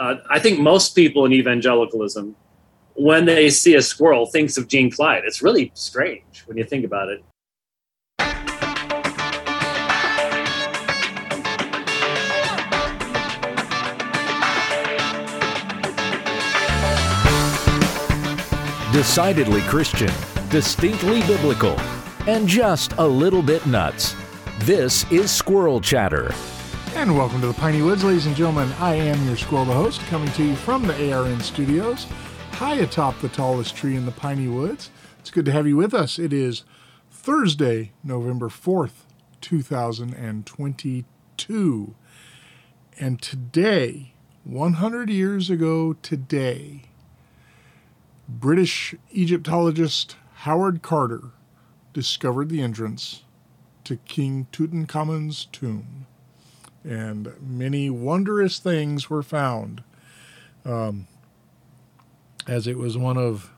Uh, I think most people in evangelicalism, when they see a squirrel, thinks of Gene Clyde. It's really strange when you think about it. Decidedly Christian, distinctly biblical, and just a little bit nuts. This is Squirrel Chatter. And welcome to the Piney Woods, ladies and gentlemen. I am your squirrel, the host, coming to you from the ARN studios, high atop the tallest tree in the Piney Woods. It's good to have you with us. It is Thursday, November 4th, 2022. And today, 100 years ago today, British Egyptologist Howard Carter discovered the entrance to King Tutankhamun's tomb. And many wondrous things were found, um, as it was one of,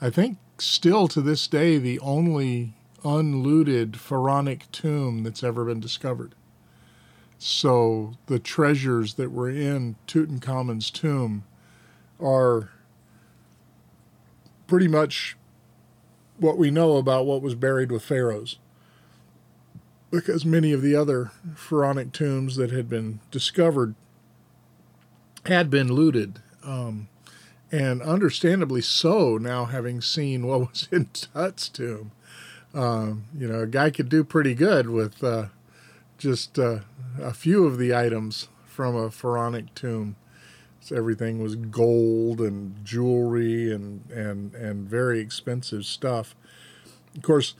I think, still to this day, the only unlooted pharaonic tomb that's ever been discovered. So the treasures that were in Tutankhamun's tomb are pretty much what we know about what was buried with pharaohs. Because many of the other pharaonic tombs that had been discovered had been looted. Um, and understandably so, now having seen what was in Tut's tomb. Um, you know, a guy could do pretty good with uh, just uh, a few of the items from a pharaonic tomb. So everything was gold and jewelry and and and very expensive stuff. Of course,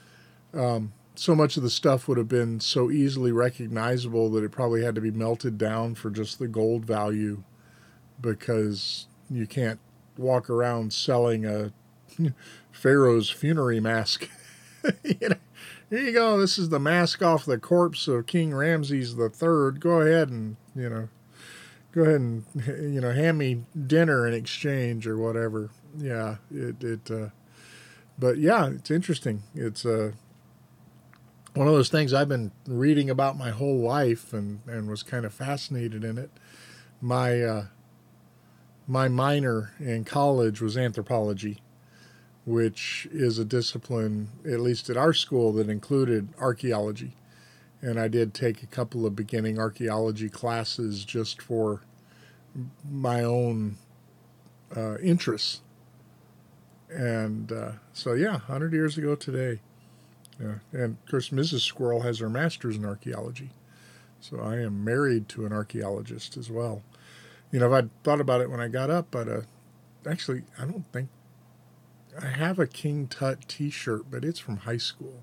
um, so much of the stuff would have been so easily recognizable that it probably had to be melted down for just the gold value, because you can't walk around selling a pharaoh's funerary mask. here you go. This is the mask off the corpse of King Ramses the Third. Go ahead and you know go ahead and you know hand me dinner in exchange or whatever. Yeah, it it. Uh, but yeah, it's interesting. It's uh, one of those things I've been reading about my whole life and and was kind of fascinated in it. My uh, my minor in college was anthropology, which is a discipline, at least at our school, that included archaeology and I did take a couple of beginning archaeology classes just for my own uh, interests. And uh, so, yeah, 100 years ago today. Yeah. And of course, Mrs. Squirrel has her master's in archaeology. So I am married to an archaeologist as well. You know, if I'd thought about it when I got up, but uh, actually, I don't think I have a King Tut t shirt, but it's from high school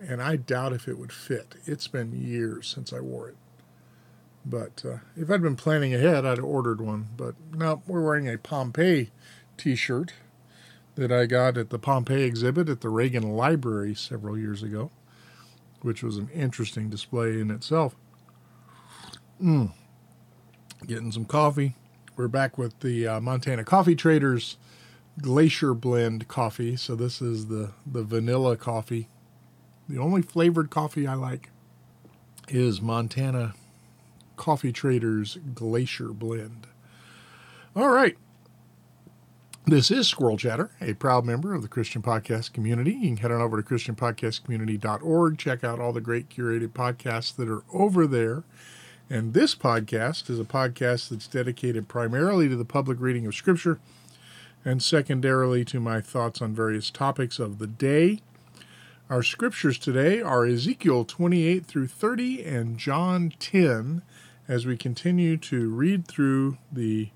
and I doubt if it would fit. It's been years since I wore it. But uh, if I'd been planning ahead, I'd have ordered one. But no, we're wearing a Pompeii t shirt that I got at the Pompeii exhibit at the Reagan Library several years ago, which was an interesting display in itself. Mm. Getting some coffee. We're back with the uh, Montana Coffee Traders Glacier Blend coffee. So this is the, the vanilla coffee the only flavored coffee I like is Montana Coffee Traders Glacier Blend. All right. This is Squirrel Chatter, a proud member of the Christian Podcast community. You can head on over to ChristianPodcastCommunity.org, check out all the great curated podcasts that are over there. And this podcast is a podcast that's dedicated primarily to the public reading of Scripture and secondarily to my thoughts on various topics of the day. Our scriptures today are Ezekiel 28 through 30 and John 10 as we continue to read through the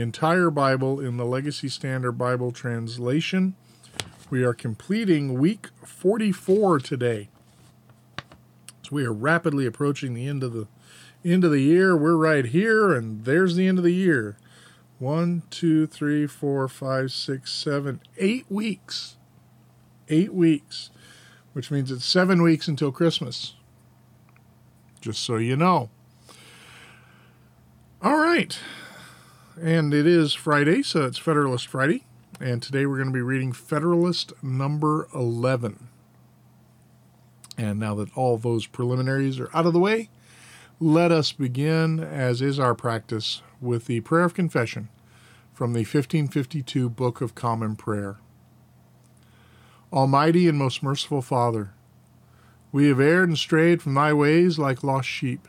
entire Bible in the Legacy Standard Bible translation. We are completing week 44 today. So we are rapidly approaching the end of the end of the year. We're right here, and there's the end of the year. One, two, three, four, five, six, seven, eight weeks. Eight weeks which means it's seven weeks until Christmas. Just so you know. All right. And it is Friday, so it's Federalist Friday. And today we're going to be reading Federalist number 11. And now that all those preliminaries are out of the way, let us begin, as is our practice, with the prayer of confession from the 1552 Book of Common Prayer. Almighty and most merciful Father, we have erred and strayed from thy ways like lost sheep.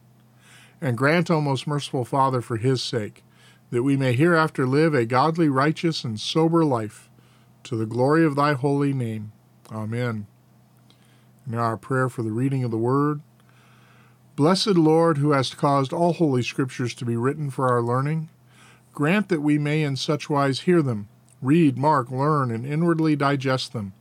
And grant, O most merciful Father, for his sake, that we may hereafter live a godly, righteous, and sober life to the glory of thy holy name. Amen. Now our prayer for the reading of the word. Blessed Lord, who hast caused all holy scriptures to be written for our learning, grant that we may in such wise hear them, read, mark, learn, and inwardly digest them,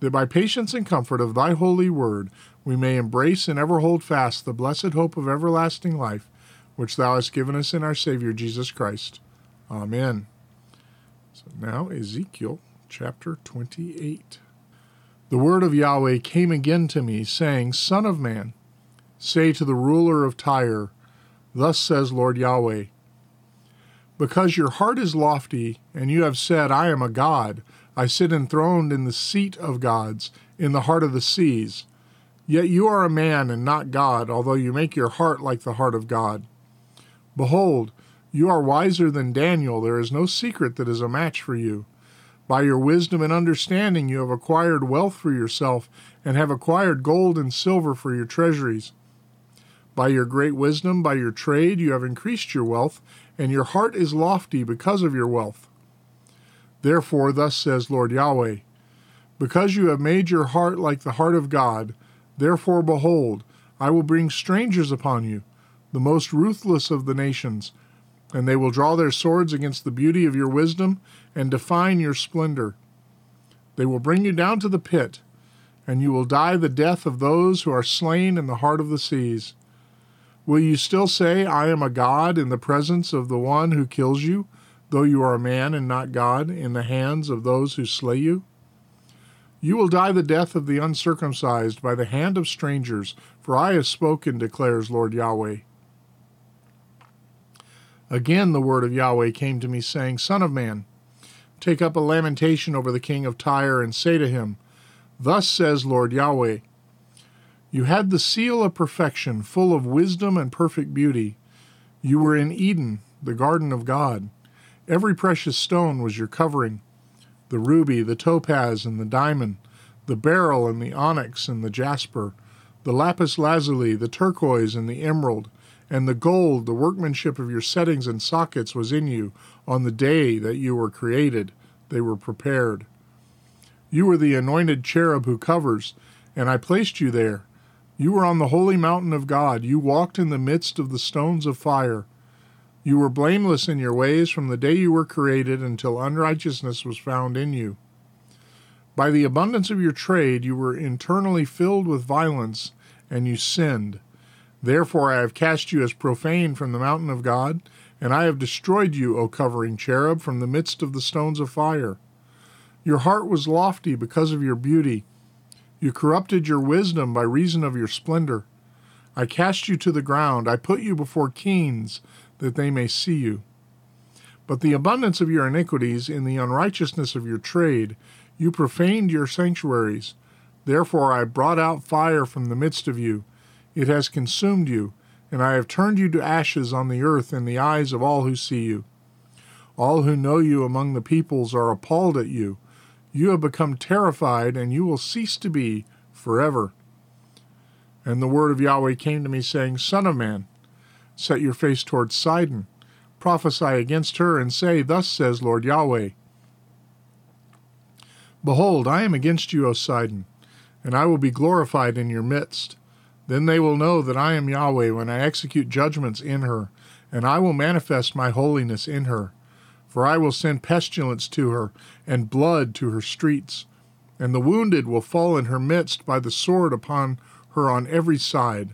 that by patience and comfort of thy holy word we may embrace and ever hold fast the blessed hope of everlasting life, which thou hast given us in our Savior Jesus Christ. Amen. So now Ezekiel chapter 28. The word of Yahweh came again to me, saying, Son of man, say to the ruler of Tyre, Thus says Lord Yahweh, Because your heart is lofty, and you have said, I am a God, I sit enthroned in the seat of gods, in the heart of the seas. Yet you are a man and not God, although you make your heart like the heart of God. Behold, you are wiser than Daniel, there is no secret that is a match for you. By your wisdom and understanding, you have acquired wealth for yourself, and have acquired gold and silver for your treasuries. By your great wisdom, by your trade, you have increased your wealth, and your heart is lofty because of your wealth. Therefore, thus says Lord Yahweh Because you have made your heart like the heart of God, therefore, behold, I will bring strangers upon you, the most ruthless of the nations and they will draw their swords against the beauty of your wisdom and define your splendor. They will bring you down to the pit, and you will die the death of those who are slain in the heart of the seas. Will you still say, I am a God in the presence of the one who kills you, though you are a man and not God, in the hands of those who slay you? You will die the death of the uncircumcised by the hand of strangers, for I have spoken, declares Lord Yahweh. Again the word of Yahweh came to me, saying, Son of man, take up a lamentation over the king of Tyre, and say to him, Thus says Lord Yahweh, You had the seal of perfection, full of wisdom and perfect beauty. You were in Eden, the garden of God. Every precious stone was your covering the ruby, the topaz, and the diamond, the beryl, and the onyx, and the jasper, the lapis lazuli, the turquoise, and the emerald and the gold, the workmanship of your settings and sockets, was in you on the day that you were created. They were prepared. You were the anointed cherub who covers, and I placed you there. You were on the holy mountain of God. You walked in the midst of the stones of fire. You were blameless in your ways from the day you were created until unrighteousness was found in you. By the abundance of your trade, you were internally filled with violence, and you sinned. Therefore I have cast you as profane from the mountain of God, and I have destroyed you, O covering cherub, from the midst of the stones of fire. Your heart was lofty because of your beauty. You corrupted your wisdom by reason of your splendor. I cast you to the ground. I put you before kings, that they may see you. But the abundance of your iniquities, in the unrighteousness of your trade, you profaned your sanctuaries. Therefore I brought out fire from the midst of you it has consumed you, and I have turned you to ashes on the earth in the eyes of all who see you. All who know you among the peoples are appalled at you. You have become terrified, and you will cease to be forever. And the word of Yahweh came to me, saying, Son of man, set your face towards Sidon, prophesy against her, and say, Thus says Lord Yahweh Behold, I am against you, O Sidon, and I will be glorified in your midst. Then they will know that I am Yahweh when I execute judgments in her, and I will manifest my holiness in her. For I will send pestilence to her, and blood to her streets. And the wounded will fall in her midst by the sword upon her on every side.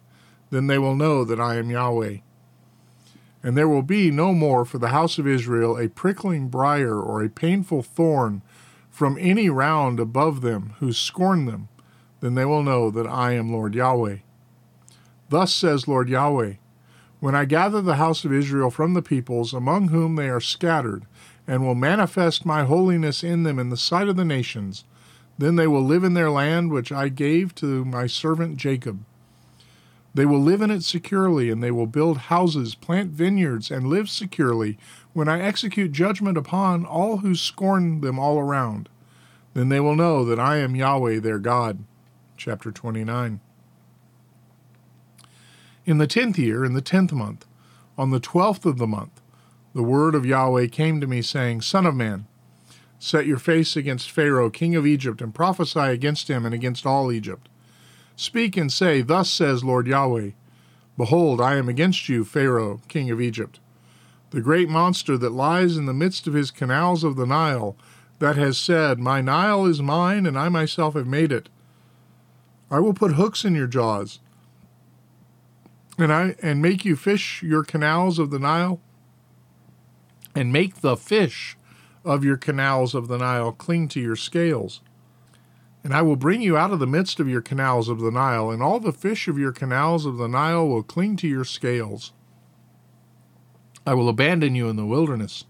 Then they will know that I am Yahweh. And there will be no more for the house of Israel a prickling briar or a painful thorn from any round above them who scorn them. Then they will know that I am Lord Yahweh. Thus says Lord Yahweh When I gather the house of Israel from the peoples among whom they are scattered, and will manifest my holiness in them in the sight of the nations, then they will live in their land which I gave to my servant Jacob. They will live in it securely, and they will build houses, plant vineyards, and live securely when I execute judgment upon all who scorn them all around. Then they will know that I am Yahweh their God. Chapter 29. In the tenth year, in the tenth month, on the twelfth of the month, the word of Yahweh came to me, saying, Son of man, set your face against Pharaoh, king of Egypt, and prophesy against him and against all Egypt. Speak and say, Thus says Lord Yahweh Behold, I am against you, Pharaoh, king of Egypt, the great monster that lies in the midst of his canals of the Nile, that has said, My Nile is mine, and I myself have made it. I will put hooks in your jaws and I and make you fish your canals of the Nile, and make the fish of your canals of the Nile cling to your scales. And I will bring you out of the midst of your canals of the Nile, and all the fish of your canals of the Nile will cling to your scales. I will abandon you in the wilderness,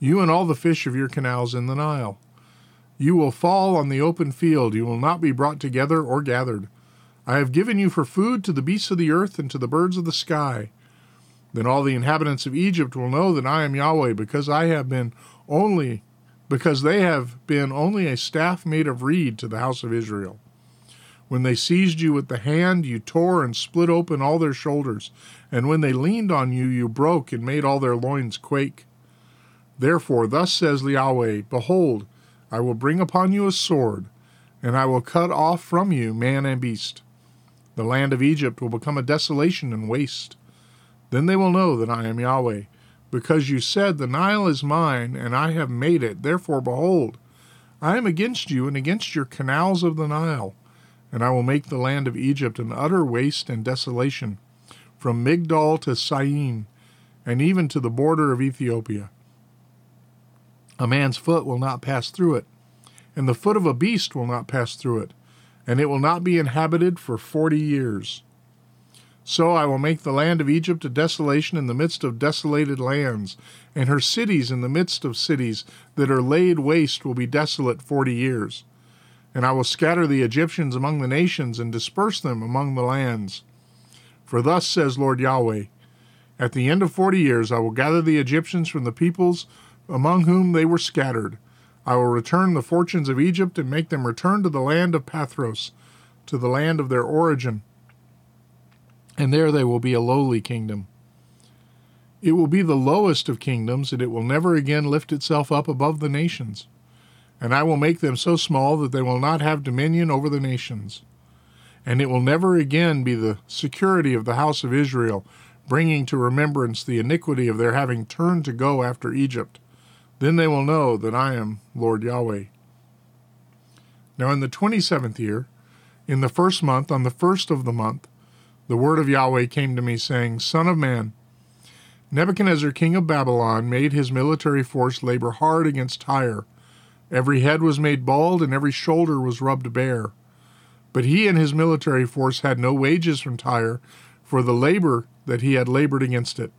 you and all the fish of your canals in the Nile. You will fall on the open field, you will not be brought together or gathered. I have given you for food to the beasts of the earth and to the birds of the sky. Then all the inhabitants of Egypt will know that I am Yahweh, because I have been only because they have been only a staff made of reed to the house of Israel. When they seized you with the hand, you tore and split open all their shoulders, and when they leaned on you, you broke and made all their loins quake. Therefore, thus says Yahweh Behold, I will bring upon you a sword, and I will cut off from you man and beast. The land of Egypt will become a desolation and waste. Then they will know that I am Yahweh, because you said, The Nile is mine, and I have made it. Therefore, behold, I am against you and against your canals of the Nile, and I will make the land of Egypt an utter waste and desolation, from Migdol to Syene, and even to the border of Ethiopia. A man's foot will not pass through it, and the foot of a beast will not pass through it and it will not be inhabited for forty years. So I will make the land of Egypt a desolation in the midst of desolated lands, and her cities in the midst of cities that are laid waste will be desolate forty years. And I will scatter the Egyptians among the nations and disperse them among the lands. For thus says Lord Yahweh At the end of forty years I will gather the Egyptians from the peoples among whom they were scattered I will return the fortunes of Egypt and make them return to the land of Pathros, to the land of their origin. And there they will be a lowly kingdom. It will be the lowest of kingdoms, and it will never again lift itself up above the nations. And I will make them so small that they will not have dominion over the nations. And it will never again be the security of the house of Israel, bringing to remembrance the iniquity of their having turned to go after Egypt then they will know that I am Lord Yahweh. Now, in the twenty seventh year, in the first month, on the first of the month, the word of Yahweh came to me, saying, Son of man, Nebuchadnezzar, king of Babylon, made his military force labor hard against Tyre. Every head was made bald, and every shoulder was rubbed bare. But he and his military force had no wages from Tyre for the labor that he had labored against it.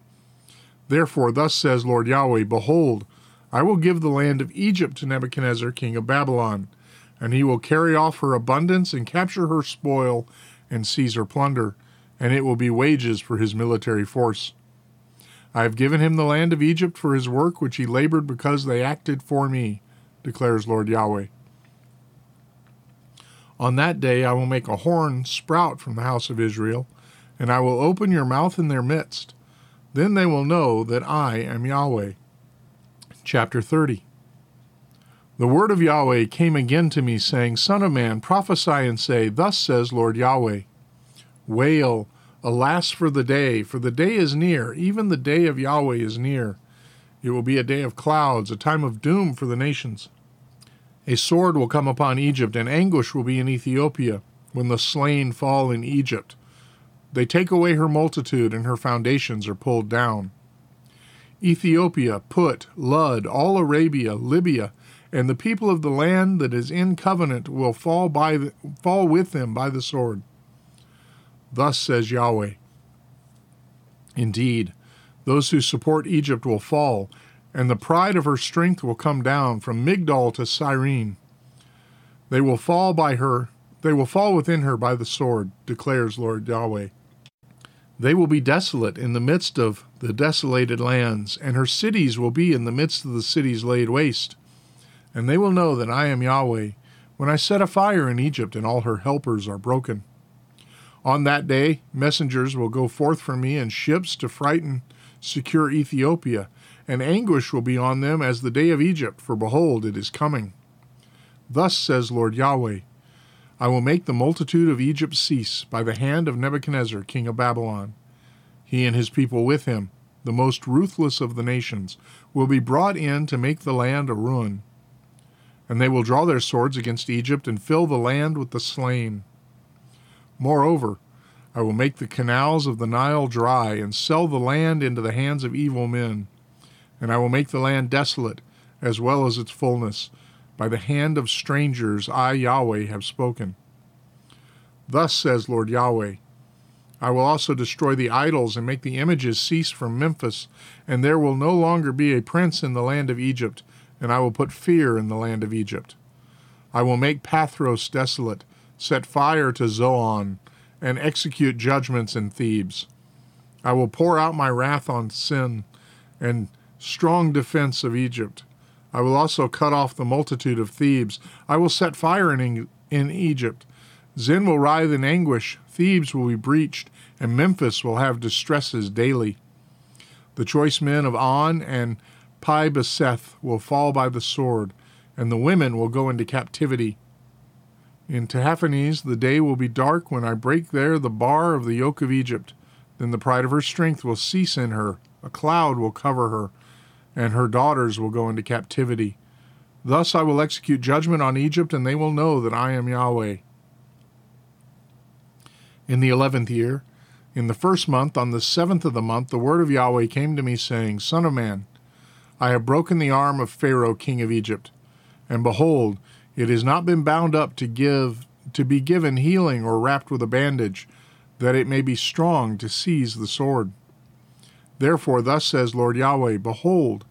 Therefore, thus says Lord Yahweh Behold, I will give the land of Egypt to Nebuchadnezzar, king of Babylon, and he will carry off her abundance and capture her spoil and seize her plunder, and it will be wages for his military force. I have given him the land of Egypt for his work which he labored because they acted for me, declares Lord Yahweh. On that day I will make a horn sprout from the house of Israel, and I will open your mouth in their midst. Then they will know that I am Yahweh chapter 30. The word of Yahweh came again to me, saying, Son of man, prophesy and say, Thus says Lord Yahweh Wail, alas for the day, for the day is near, even the day of Yahweh is near. It will be a day of clouds, a time of doom for the nations. A sword will come upon Egypt, and anguish will be in Ethiopia, when the slain fall in Egypt. They take away her multitude, and her foundations are pulled down. Ethiopia, Put, Lud, all Arabia, Libya, and the people of the land that is in covenant will fall by the, fall with them by the sword. Thus says Yahweh. Indeed, those who support Egypt will fall, and the pride of her strength will come down from Migdol to Syene. They will fall by her, they will fall within her by the sword, declares Lord Yahweh. They will be desolate in the midst of the desolated lands, and her cities will be in the midst of the cities laid waste. And they will know that I am Yahweh when I set a fire in Egypt and all her helpers are broken. On that day, messengers will go forth from me in ships to frighten secure Ethiopia, and anguish will be on them as the day of Egypt, for behold, it is coming. Thus says Lord Yahweh I will make the multitude of Egypt cease by the hand of Nebuchadnezzar, king of Babylon. He and his people with him, the most ruthless of the nations, will be brought in to make the land a ruin. And they will draw their swords against Egypt and fill the land with the slain. Moreover, I will make the canals of the Nile dry and sell the land into the hands of evil men. And I will make the land desolate, as well as its fullness. By the hand of strangers I, Yahweh, have spoken. Thus says Lord Yahweh I will also destroy the idols and make the images cease from Memphis, and there will no longer be a prince in the land of Egypt, and I will put fear in the land of Egypt. I will make Pathros desolate, set fire to Zoan, and execute judgments in Thebes. I will pour out my wrath on sin and strong defense of Egypt. I will also cut off the multitude of Thebes. I will set fire in, in Egypt. Sin will writhe in anguish. Thebes will be breached, and Memphis will have distresses daily. The choice men of On and Pi Beseth will fall by the sword, and the women will go into captivity. In Tahpanhes the day will be dark when I break there the bar of the yoke of Egypt. Then the pride of her strength will cease in her, a cloud will cover her, and her daughters will go into captivity. Thus I will execute judgment on Egypt, and they will know that I am Yahweh. In the eleventh year, in the first month, on the seventh of the month, the word of Yahweh came to me, saying, Son of man, I have broken the arm of Pharaoh king of Egypt. And behold, it has not been bound up to give to be given healing or wrapped with a bandage, that it may be strong to seize the sword. Therefore, thus says Lord Yahweh Behold,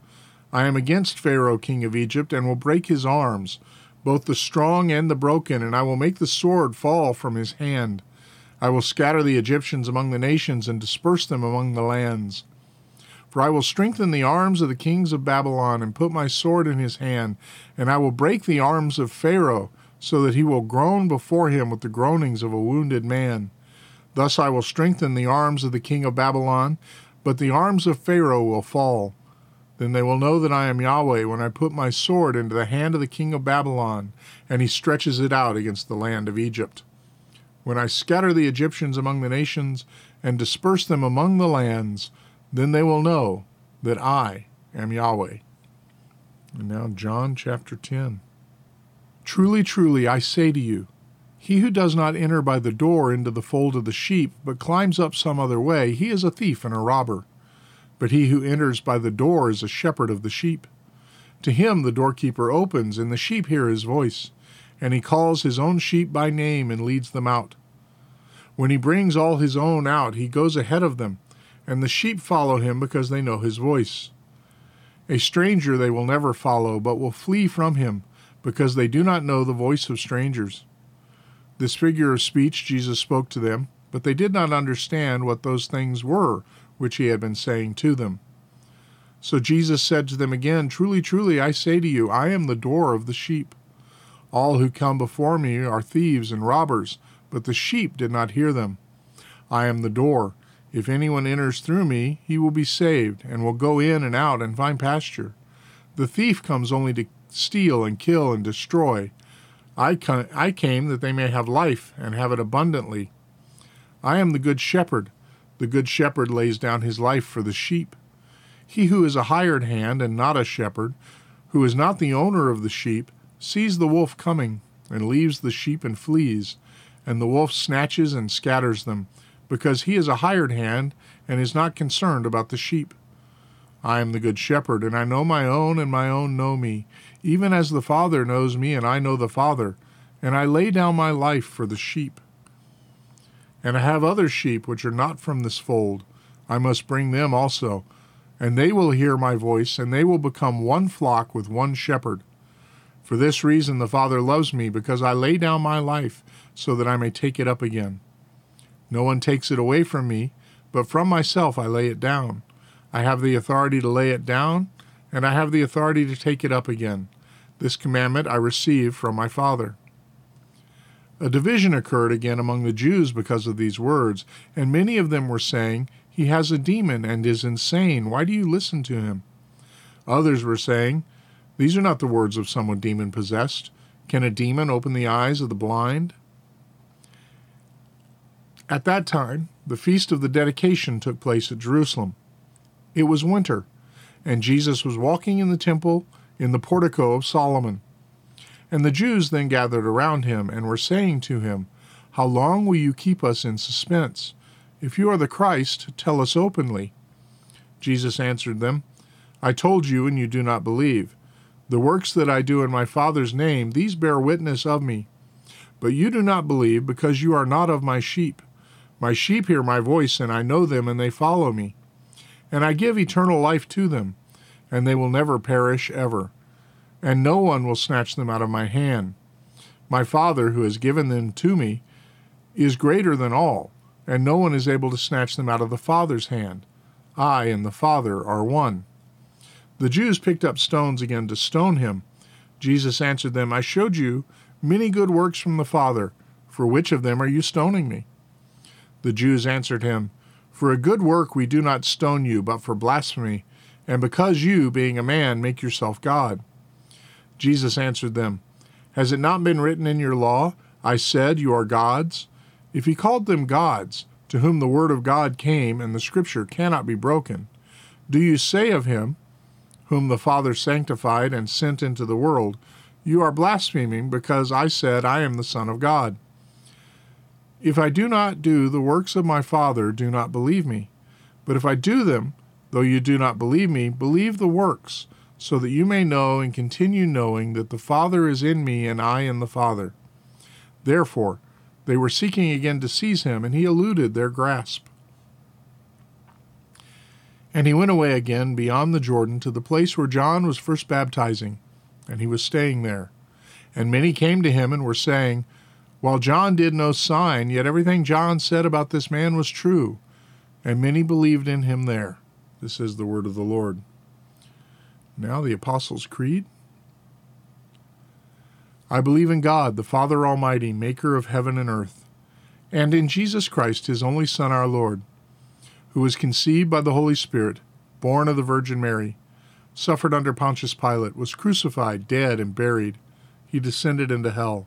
I am against Pharaoh king of Egypt, and will break his arms, both the strong and the broken, and I will make the sword fall from his hand. I will scatter the Egyptians among the nations, and disperse them among the lands. For I will strengthen the arms of the kings of Babylon, and put my sword in his hand, and I will break the arms of Pharaoh, so that he will groan before him with the groanings of a wounded man. Thus I will strengthen the arms of the king of Babylon, but the arms of Pharaoh will fall. Then they will know that I am Yahweh when I put my sword into the hand of the king of Babylon, and he stretches it out against the land of Egypt. When I scatter the Egyptians among the nations, and disperse them among the lands, then they will know that I am Yahweh. And now, John chapter 10. Truly, truly, I say to you, he who does not enter by the door into the fold of the sheep, but climbs up some other way, he is a thief and a robber. But he who enters by the door is a shepherd of the sheep. To him the doorkeeper opens, and the sheep hear his voice, and he calls his own sheep by name and leads them out. When he brings all his own out, he goes ahead of them and the sheep follow him because they know his voice. A stranger they will never follow, but will flee from him, because they do not know the voice of strangers. This figure of speech Jesus spoke to them, but they did not understand what those things were which he had been saying to them. So Jesus said to them again, Truly, truly, I say to you, I am the door of the sheep. All who come before me are thieves and robbers, but the sheep did not hear them. I am the door. If anyone enters through me, he will be saved, and will go in and out and find pasture. The thief comes only to steal and kill and destroy. I, I came that they may have life and have it abundantly. I am the good shepherd. The good shepherd lays down his life for the sheep. He who is a hired hand and not a shepherd, who is not the owner of the sheep, sees the wolf coming, and leaves the sheep and flees, and the wolf snatches and scatters them because he is a hired hand and is not concerned about the sheep. I am the good shepherd, and I know my own, and my own know me, even as the Father knows me, and I know the Father, and I lay down my life for the sheep. And I have other sheep which are not from this fold. I must bring them also, and they will hear my voice, and they will become one flock with one shepherd. For this reason the Father loves me, because I lay down my life, so that I may take it up again. No one takes it away from me, but from myself I lay it down. I have the authority to lay it down, and I have the authority to take it up again. This commandment I received from my Father. A division occurred again among the Jews because of these words, and many of them were saying, He has a demon and is insane. Why do you listen to him? Others were saying, These are not the words of someone demon possessed. Can a demon open the eyes of the blind? At that time, the feast of the dedication took place at Jerusalem. It was winter, and Jesus was walking in the temple in the portico of Solomon. And the Jews then gathered around him and were saying to him, How long will you keep us in suspense? If you are the Christ, tell us openly. Jesus answered them, I told you, and you do not believe. The works that I do in my Father's name, these bear witness of me. But you do not believe, because you are not of my sheep. My sheep hear my voice, and I know them, and they follow me and I give eternal life to them, and they will never perish ever, and no one will snatch them out of my hand. My Father, who has given them to me, is greater than all, and no one is able to snatch them out of the Father's hand. I and the Father are one. The Jews picked up stones again to stone him. Jesus answered them, I showed you many good works from the Father. For which of them are you stoning me? The Jews answered him, for a good work we do not stone you, but for blasphemy, and because you, being a man, make yourself God. Jesus answered them, Has it not been written in your law, I said, You are gods? If he called them gods, to whom the word of God came, and the scripture cannot be broken, do you say of him, whom the Father sanctified and sent into the world, You are blaspheming, because I said, I am the Son of God? If I do not do the works of my Father, do not believe me. But if I do them, though you do not believe me, believe the works, so that you may know and continue knowing that the Father is in me and I in the Father. Therefore, they were seeking again to seize him, and he eluded their grasp. And he went away again beyond the Jordan to the place where John was first baptizing, and he was staying there. And many came to him and were saying, while John did no sign, yet everything John said about this man was true, and many believed in him there. This is the word of the Lord. Now the Apostles' Creed. I believe in God, the Father Almighty, maker of heaven and earth, and in Jesus Christ, his only Son, our Lord, who was conceived by the Holy Spirit, born of the Virgin Mary, suffered under Pontius Pilate, was crucified, dead, and buried. He descended into hell.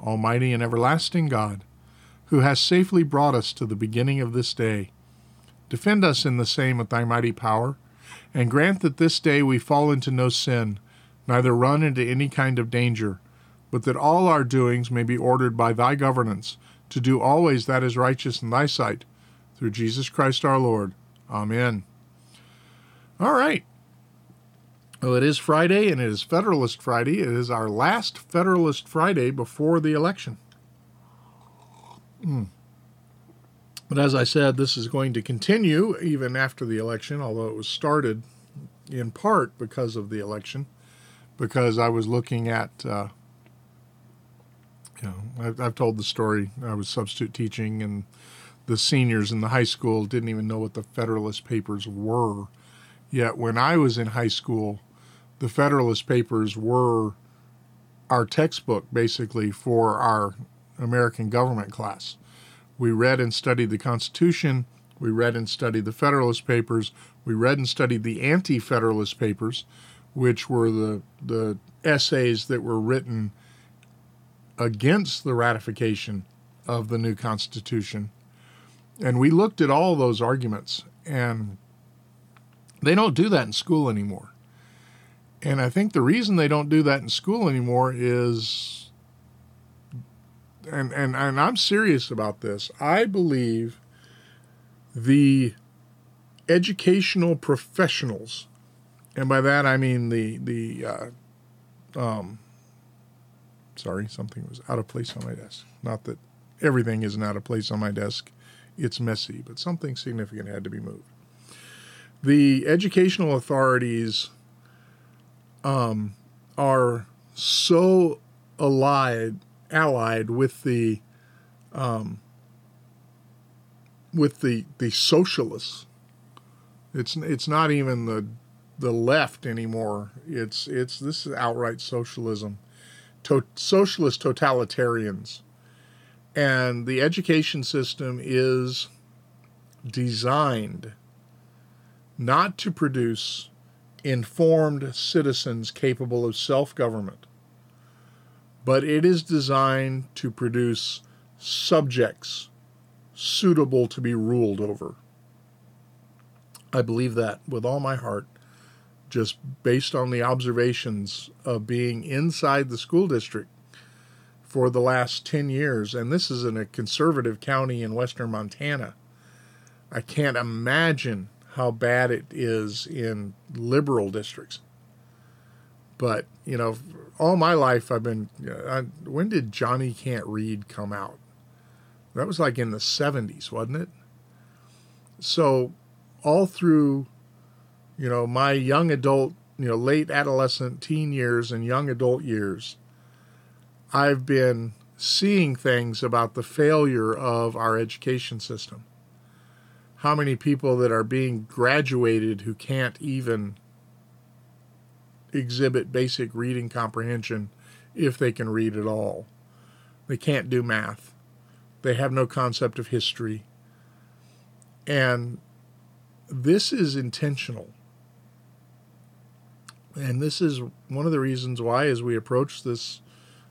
Almighty and everlasting God, who hast safely brought us to the beginning of this day. Defend us in the same with thy mighty power, and grant that this day we fall into no sin, neither run into any kind of danger, but that all our doings may be ordered by thy governance, to do always that is righteous in thy sight, through Jesus Christ our Lord. Amen. All right. Well, it is Friday and it is Federalist Friday. It is our last Federalist Friday before the election. Mm. But as I said, this is going to continue even after the election, although it was started in part because of the election, because I was looking at, uh, you know, I've, I've told the story. I was substitute teaching, and the seniors in the high school didn't even know what the Federalist Papers were. Yet when I was in high school, the Federalist Papers were our textbook basically for our American government class. We read and studied the Constitution, We read and studied the Federalist Papers. We read and studied the Anti Federalist Papers, which were the, the essays that were written against the ratification of the new Constitution. And we looked at all those arguments, and they don't do that in school anymore. And I think the reason they don't do that in school anymore is, and, and, and I'm serious about this, I believe the educational professionals, and by that I mean the, the, uh, um, sorry, something was out of place on my desk. Not that everything isn't out of place on my desk, it's messy, but something significant had to be moved. The educational authorities um, are so allied allied with the um, with the the socialists. It's it's not even the the left anymore. It's it's this is outright socialism, to, socialist totalitarians, and the education system is designed not to produce informed citizens capable of self government, but it is designed to produce subjects suitable to be ruled over. I believe that with all my heart, just based on the observations of being inside the school district for the last 10 years, and this is in a conservative county in western Montana. I can't imagine how bad it is in liberal districts. But, you know, all my life I've been. I, when did Johnny Can't Read come out? That was like in the 70s, wasn't it? So, all through, you know, my young adult, you know, late adolescent, teen years, and young adult years, I've been seeing things about the failure of our education system how many people that are being graduated who can't even exhibit basic reading comprehension if they can read at all. They can't do math. They have no concept of history. And this is intentional. And this is one of the reasons why, as we approach this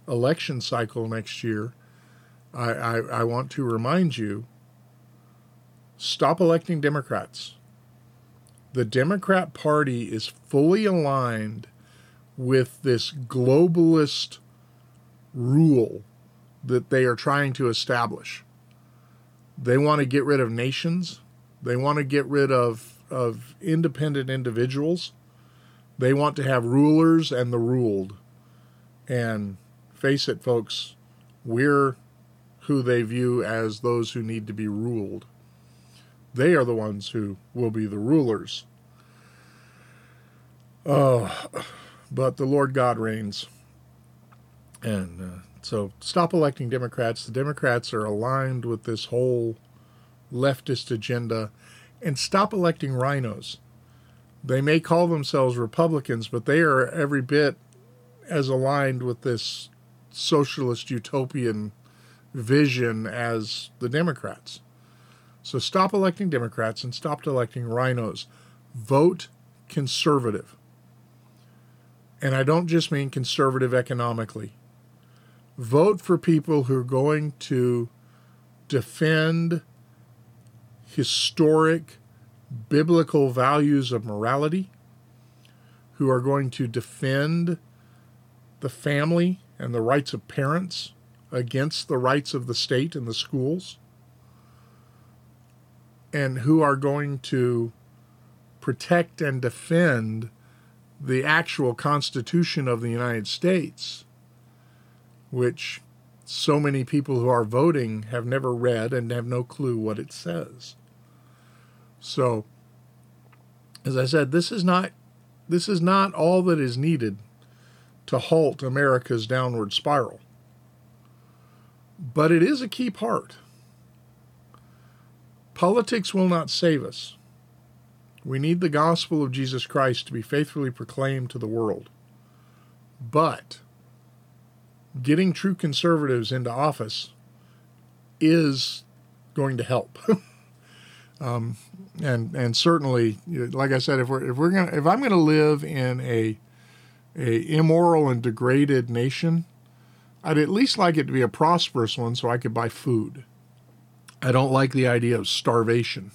election cycle next year, I, I, I want to remind you Stop electing Democrats. The Democrat Party is fully aligned with this globalist rule that they are trying to establish. They want to get rid of nations. They want to get rid of, of independent individuals. They want to have rulers and the ruled. And face it, folks, we're who they view as those who need to be ruled. They are the ones who will be the rulers. Oh, but the Lord God reigns. And uh, so stop electing Democrats. The Democrats are aligned with this whole leftist agenda. And stop electing RINOs. They may call themselves Republicans, but they are every bit as aligned with this socialist utopian vision as the Democrats. So stop electing Democrats and stop electing RINOs. Vote conservative. And I don't just mean conservative economically. Vote for people who are going to defend historic biblical values of morality, who are going to defend the family and the rights of parents against the rights of the state and the schools and who are going to protect and defend the actual Constitution of the United States, which so many people who are voting have never read and have no clue what it says. So, as I said, this is not this is not all that is needed to halt America's downward spiral. But it is a key part. Politics will not save us. We need the gospel of Jesus Christ to be faithfully proclaimed to the world. But getting true conservatives into office is going to help. Um, and and certainly, like I said, if we're if we're gonna if I'm gonna live in a a immoral and degraded nation, I'd at least like it to be a prosperous one so I could buy food. I don't like the idea of starvation.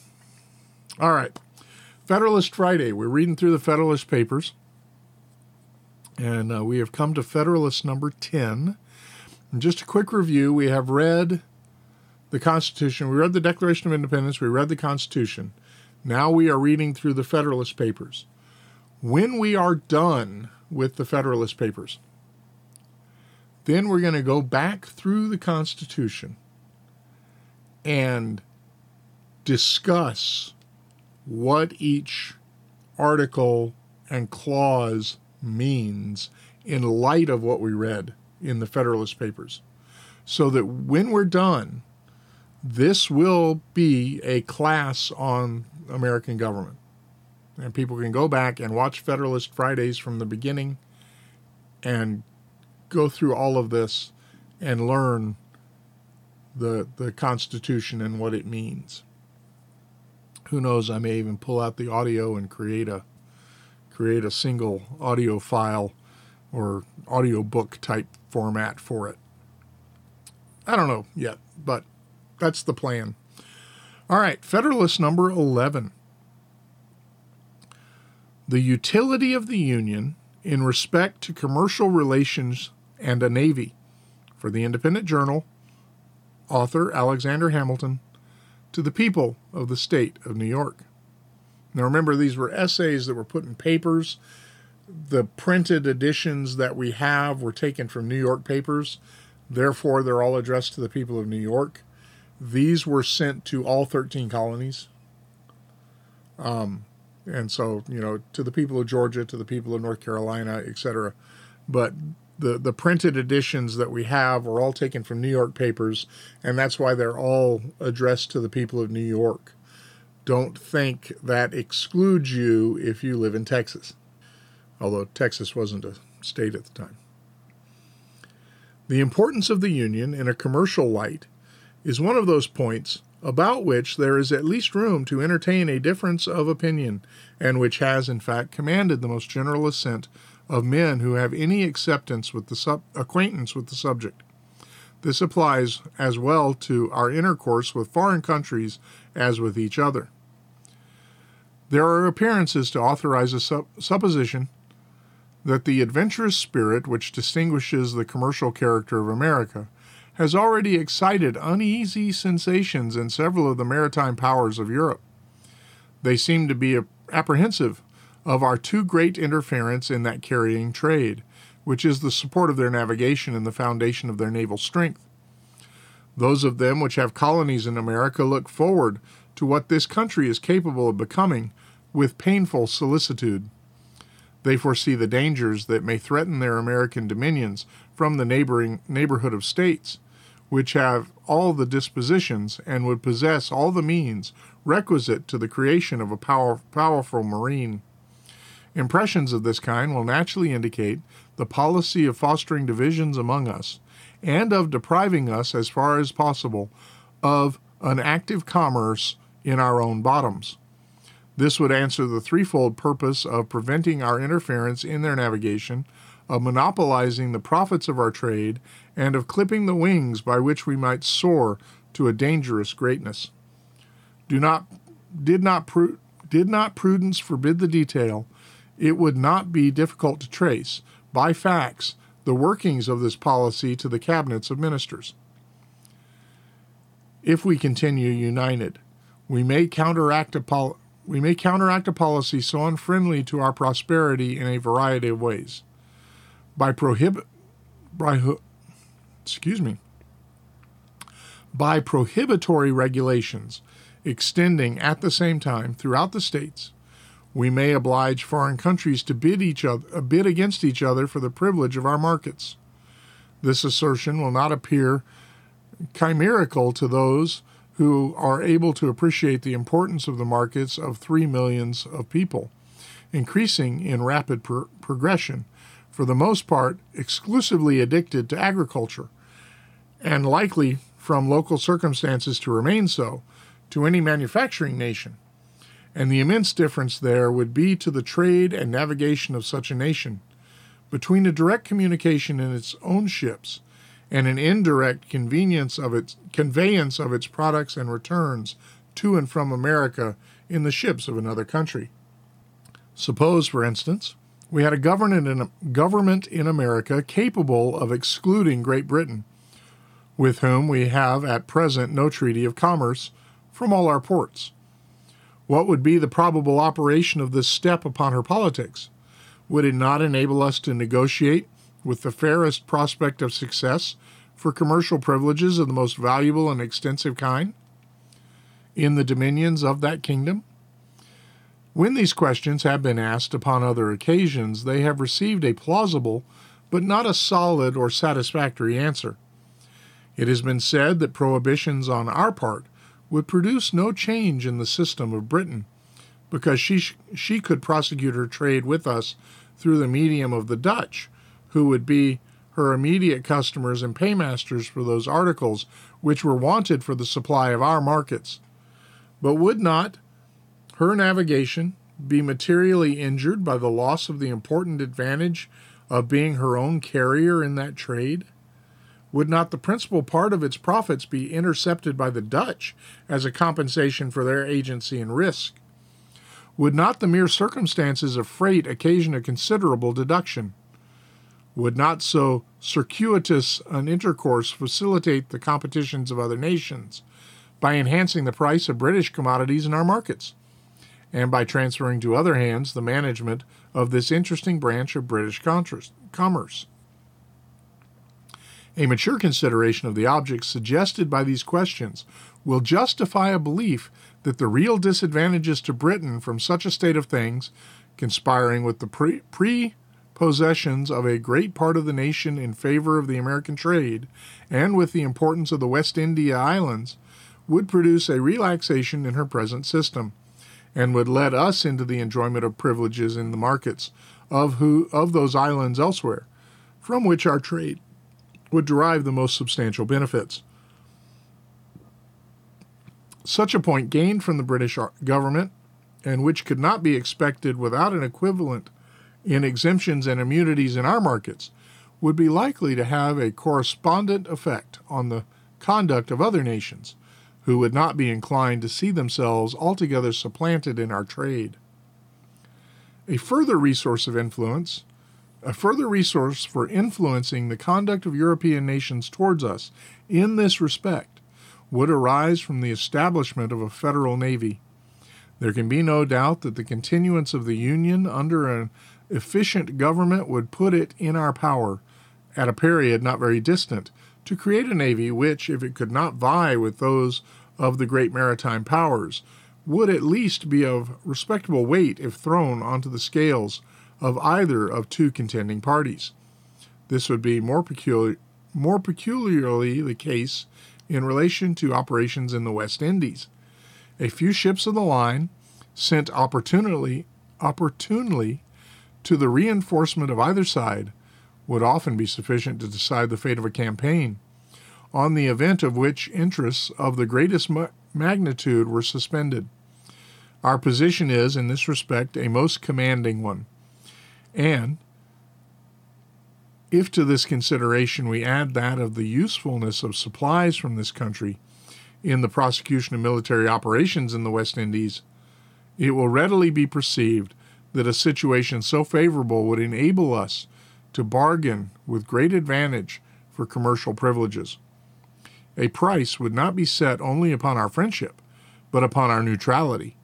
All right. Federalist Friday. We're reading through the Federalist Papers. And uh, we have come to Federalist number 10. And just a quick review we have read the Constitution, we read the Declaration of Independence, we read the Constitution. Now we are reading through the Federalist Papers. When we are done with the Federalist Papers, then we're going to go back through the Constitution and discuss what each article and clause means in light of what we read in the Federalist Papers. So that when we're done, this will be a class on American government. And people can go back and watch Federalist Fridays from the beginning and go through all of this and learn the the Constitution and what it means. Who knows? I may even pull out the audio and create a create a single audio file or audio book type format for it. I don't know yet, but that's the plan. All right, Federalist number 11. The utility of the Union in respect to commercial relations and a navy. For the Independent Journal, author Alexander Hamilton, to the people of the state of New York. Now remember, these were essays that were put in papers. The printed editions that we have were taken from New York papers. Therefore, they're all addressed to the people of New York. These were sent to all 13 colonies. Um, and so, you know, to the people of Georgia, to the people of North Carolina, etc. But the, the printed editions that we have are all taken from New York papers, and that's why they're all addressed to the people of New York. Don't think that excludes you if you live in Texas, although Texas wasn't a state at the time. The importance of the Union in a commercial light is one of those points about which there is at least room to entertain a difference of opinion, and which has, in fact, commanded the most general assent of men who have any acceptance with the sub- acquaintance with the subject. This applies as well to our intercourse with foreign countries as with each other. There are appearances to authorize a sup- supposition that the adventurous spirit which distinguishes the commercial character of America has already excited uneasy sensations in several of the maritime powers of Europe. They seem to be apprehensive of our too great interference in that carrying trade, which is the support of their navigation and the foundation of their naval strength. Those of them which have colonies in America look forward to what this country is capable of becoming with painful solicitude. They foresee the dangers that may threaten their American dominions from the neighboring neighborhood of states, which have all the dispositions and would possess all the means requisite to the creation of a power, powerful marine. Impressions of this kind will naturally indicate the policy of fostering divisions among us and of depriving us, as far as possible, of an active commerce in our own bottoms. This would answer the threefold purpose of preventing our interference in their navigation, of monopolizing the profits of our trade, and of clipping the wings by which we might soar to a dangerous greatness. Do not, did not, did not prudence forbid the detail, it would not be difficult to trace, by facts, the workings of this policy to the cabinets of ministers. If we continue united, we may counteract a pol- we may counteract a policy so unfriendly to our prosperity in a variety of ways. By prohibit by excuse me by prohibitory regulations extending at the same time throughout the states we may oblige foreign countries to bid each other uh, bid against each other for the privilege of our markets. This assertion will not appear chimerical to those who are able to appreciate the importance of the markets of three millions of people, increasing in rapid pro- progression, for the most part exclusively addicted to agriculture, and likely from local circumstances to remain so, to any manufacturing nation, and the immense difference there would be to the trade and navigation of such a nation between a direct communication in its own ships and an indirect convenience of its conveyance of its products and returns to and from America in the ships of another country. Suppose, for instance, we had a government in, America capable of excluding Great Britain, with whom we have at present no treaty of commerce, from all our ports. What would be the probable operation of this step upon her politics? Would it not enable us to negotiate with the fairest prospect of success for commercial privileges of the most valuable and extensive kind in the dominions of that kingdom? When these questions have been asked upon other occasions, they have received a plausible but not a solid or satisfactory answer. It has been said that prohibitions on our part would produce no change in the system of Britain, because she, she could prosecute her trade with us through the medium of the Dutch, who would be her immediate customers and paymasters for those articles which were wanted for the supply of our markets. But would not her navigation be materially injured by the loss of the important advantage of being her own carrier in that trade? Would not the principal part of its profits be intercepted by the Dutch as a compensation for their agency and risk? Would not the mere circumstances of freight occasion a considerable deduction? Would not so circuitous an intercourse facilitate the competitions of other nations by enhancing the price of British commodities in our markets? and by transferring to other hands the management of this interesting branch of British commerce. A mature consideration of the objects suggested by these questions will justify a belief that the real disadvantages to Britain from such a state of things, conspiring with the pre, pre possessions of a great part of the nation in favor of the American trade, and with the importance of the West India Islands, would produce a relaxation in her present system and would let us into the enjoyment of privileges in the markets of who of those islands elsewhere, from which our trade would derive the most substantial benefits. Such a point gained from the British government, and which could not be expected without an equivalent in exemptions and immunities in our markets, would be likely to have a correspondent effect on the conduct of other nations, who would not be inclined to see themselves altogether supplanted in our trade. A further resource of influence, a further resource for influencing the conduct of European nations towards us in this respect, would arise from the establishment of a federal navy. There can be no doubt that the continuance of the Union under an efficient government would put it in our power, at a period not very distant, to create a navy which, if it could not vie with those of the great maritime powers, would at least be of respectable weight if thrown onto the scales of either of two contending parties. This would be more, peculiar, more peculiarly the case in relation to operations in the West Indies. A few ships of the line, sent opportunely, opportunely to the reinforcement of either side, would often be sufficient to decide the fate of a campaign, on the event of which interests of the greatest ma- magnitude were suspended. Our position is, in this respect, a most commanding one. And if to this consideration we add that of the usefulness of supplies from this country in the prosecution of military operations in the West Indies, it will readily be perceived that a situation so favorable would enable us to bargain with great advantage for commercial privileges. A price would not be set only upon our friendship, but upon our neutrality.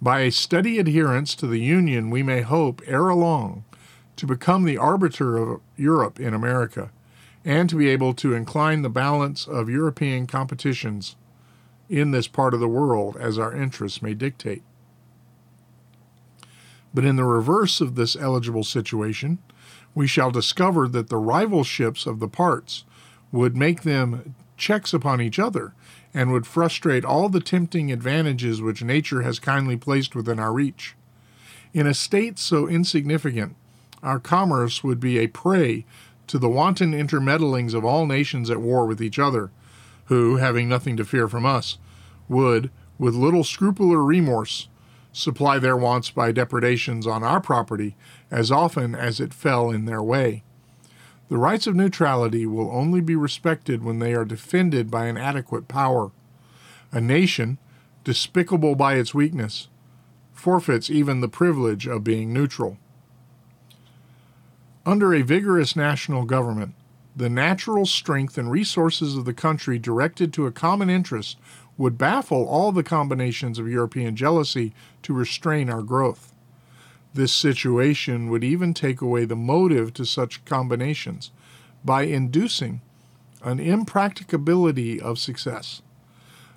By a steady adherence to the Union, we may hope, ere long, to become the arbiter of Europe in America, and to be able to incline the balance of European competitions in this part of the world as our interests may dictate. But in the reverse of this eligible situation, we shall discover that the rivalships of the parts would make them checks upon each other and would frustrate all the tempting advantages which nature has kindly placed within our reach. In a state so insignificant, our commerce would be a prey to the wanton intermeddlings of all nations at war with each other, who, having nothing to fear from us, would, with little scruple or remorse, supply their wants by depredations on our property as often as it fell in their way. The rights of neutrality will only be respected when they are defended by an adequate power. A nation, despicable by its weakness, forfeits even the privilege of being neutral. Under a vigorous national government, the natural strength and resources of the country directed to a common interest would baffle all the combinations of European jealousy to restrain our growth. This situation would even take away the motive to such combinations by inducing an impracticability of success.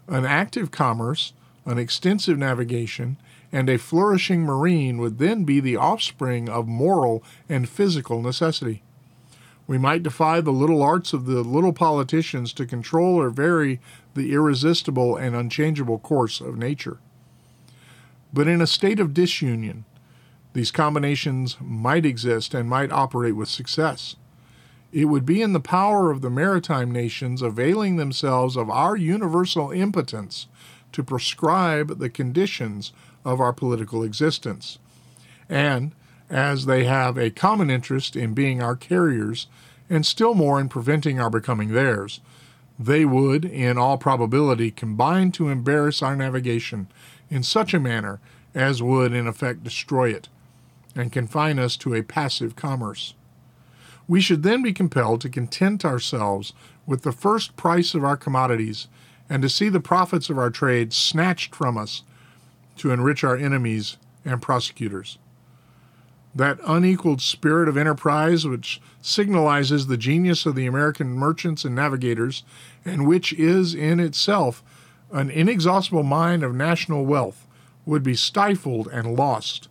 An active commerce, an extensive navigation, and a flourishing marine would then be the offspring of moral and physical necessity. We might defy the little arts of the little politicians to control or vary the irresistible and unchangeable course of nature. But in a state of disunion, these combinations might exist and might operate with success. It would be in the power of the maritime nations availing themselves of our universal impotence to prescribe the conditions of our political existence. And, as they have a common interest in being our carriers, and still more in preventing our becoming theirs, they would, in all probability, combine to embarrass our navigation in such a manner as would, in effect, destroy it and confine us to a passive commerce. We should then be compelled to content ourselves with the first price of our commodities and to see the profits of our trade snatched from us to enrich our enemies and prosecutors. That unequaled spirit of enterprise which signalizes the genius of the American merchants and navigators, and which is in itself an inexhaustible mine of national wealth, would be stifled and lost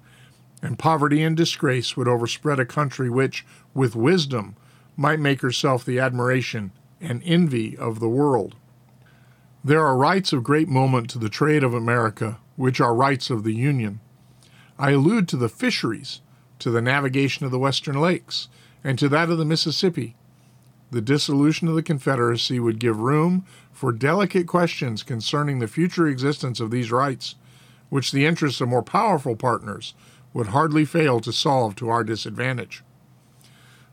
and poverty and disgrace would overspread a country which, with wisdom, might make herself the admiration and envy of the world. There are rights of great moment to the trade of America, which are rights of the Union. I allude to the fisheries, to the navigation of the Western Lakes, and to that of the Mississippi. The dissolution of the Confederacy would give room for delicate questions concerning the future existence of these rights, which the interests of more powerful partners would hardly fail to solve to our disadvantage.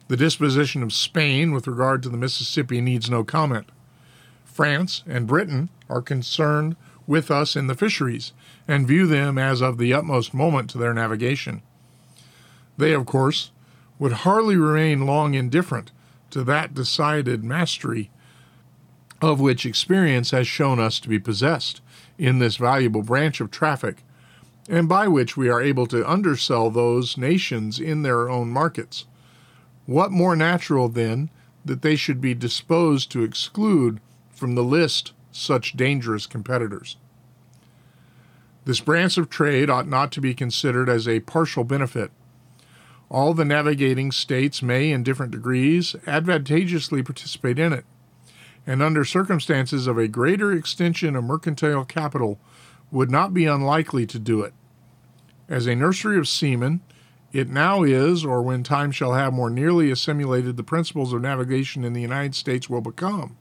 The disposition of Spain with regard to the Mississippi needs no comment. France and Britain are concerned with us in the fisheries and view them as of the utmost moment to their navigation. They, of course, would hardly remain long indifferent to that decided mastery of which experience has shown us to be possessed in this valuable branch of traffic and by which we are able to undersell those nations in their own markets. What more natural, then, that they should be disposed to exclude from the list such dangerous competitors? This branch of trade ought not to be considered as a partial benefit. All the navigating states may, in different degrees, advantageously participate in it, and under circumstances of a greater extension of mercantile capital would not be unlikely to do it. As a nursery of seamen, it now is, or when time shall have more nearly assimilated the principles of navigation in the United States will become,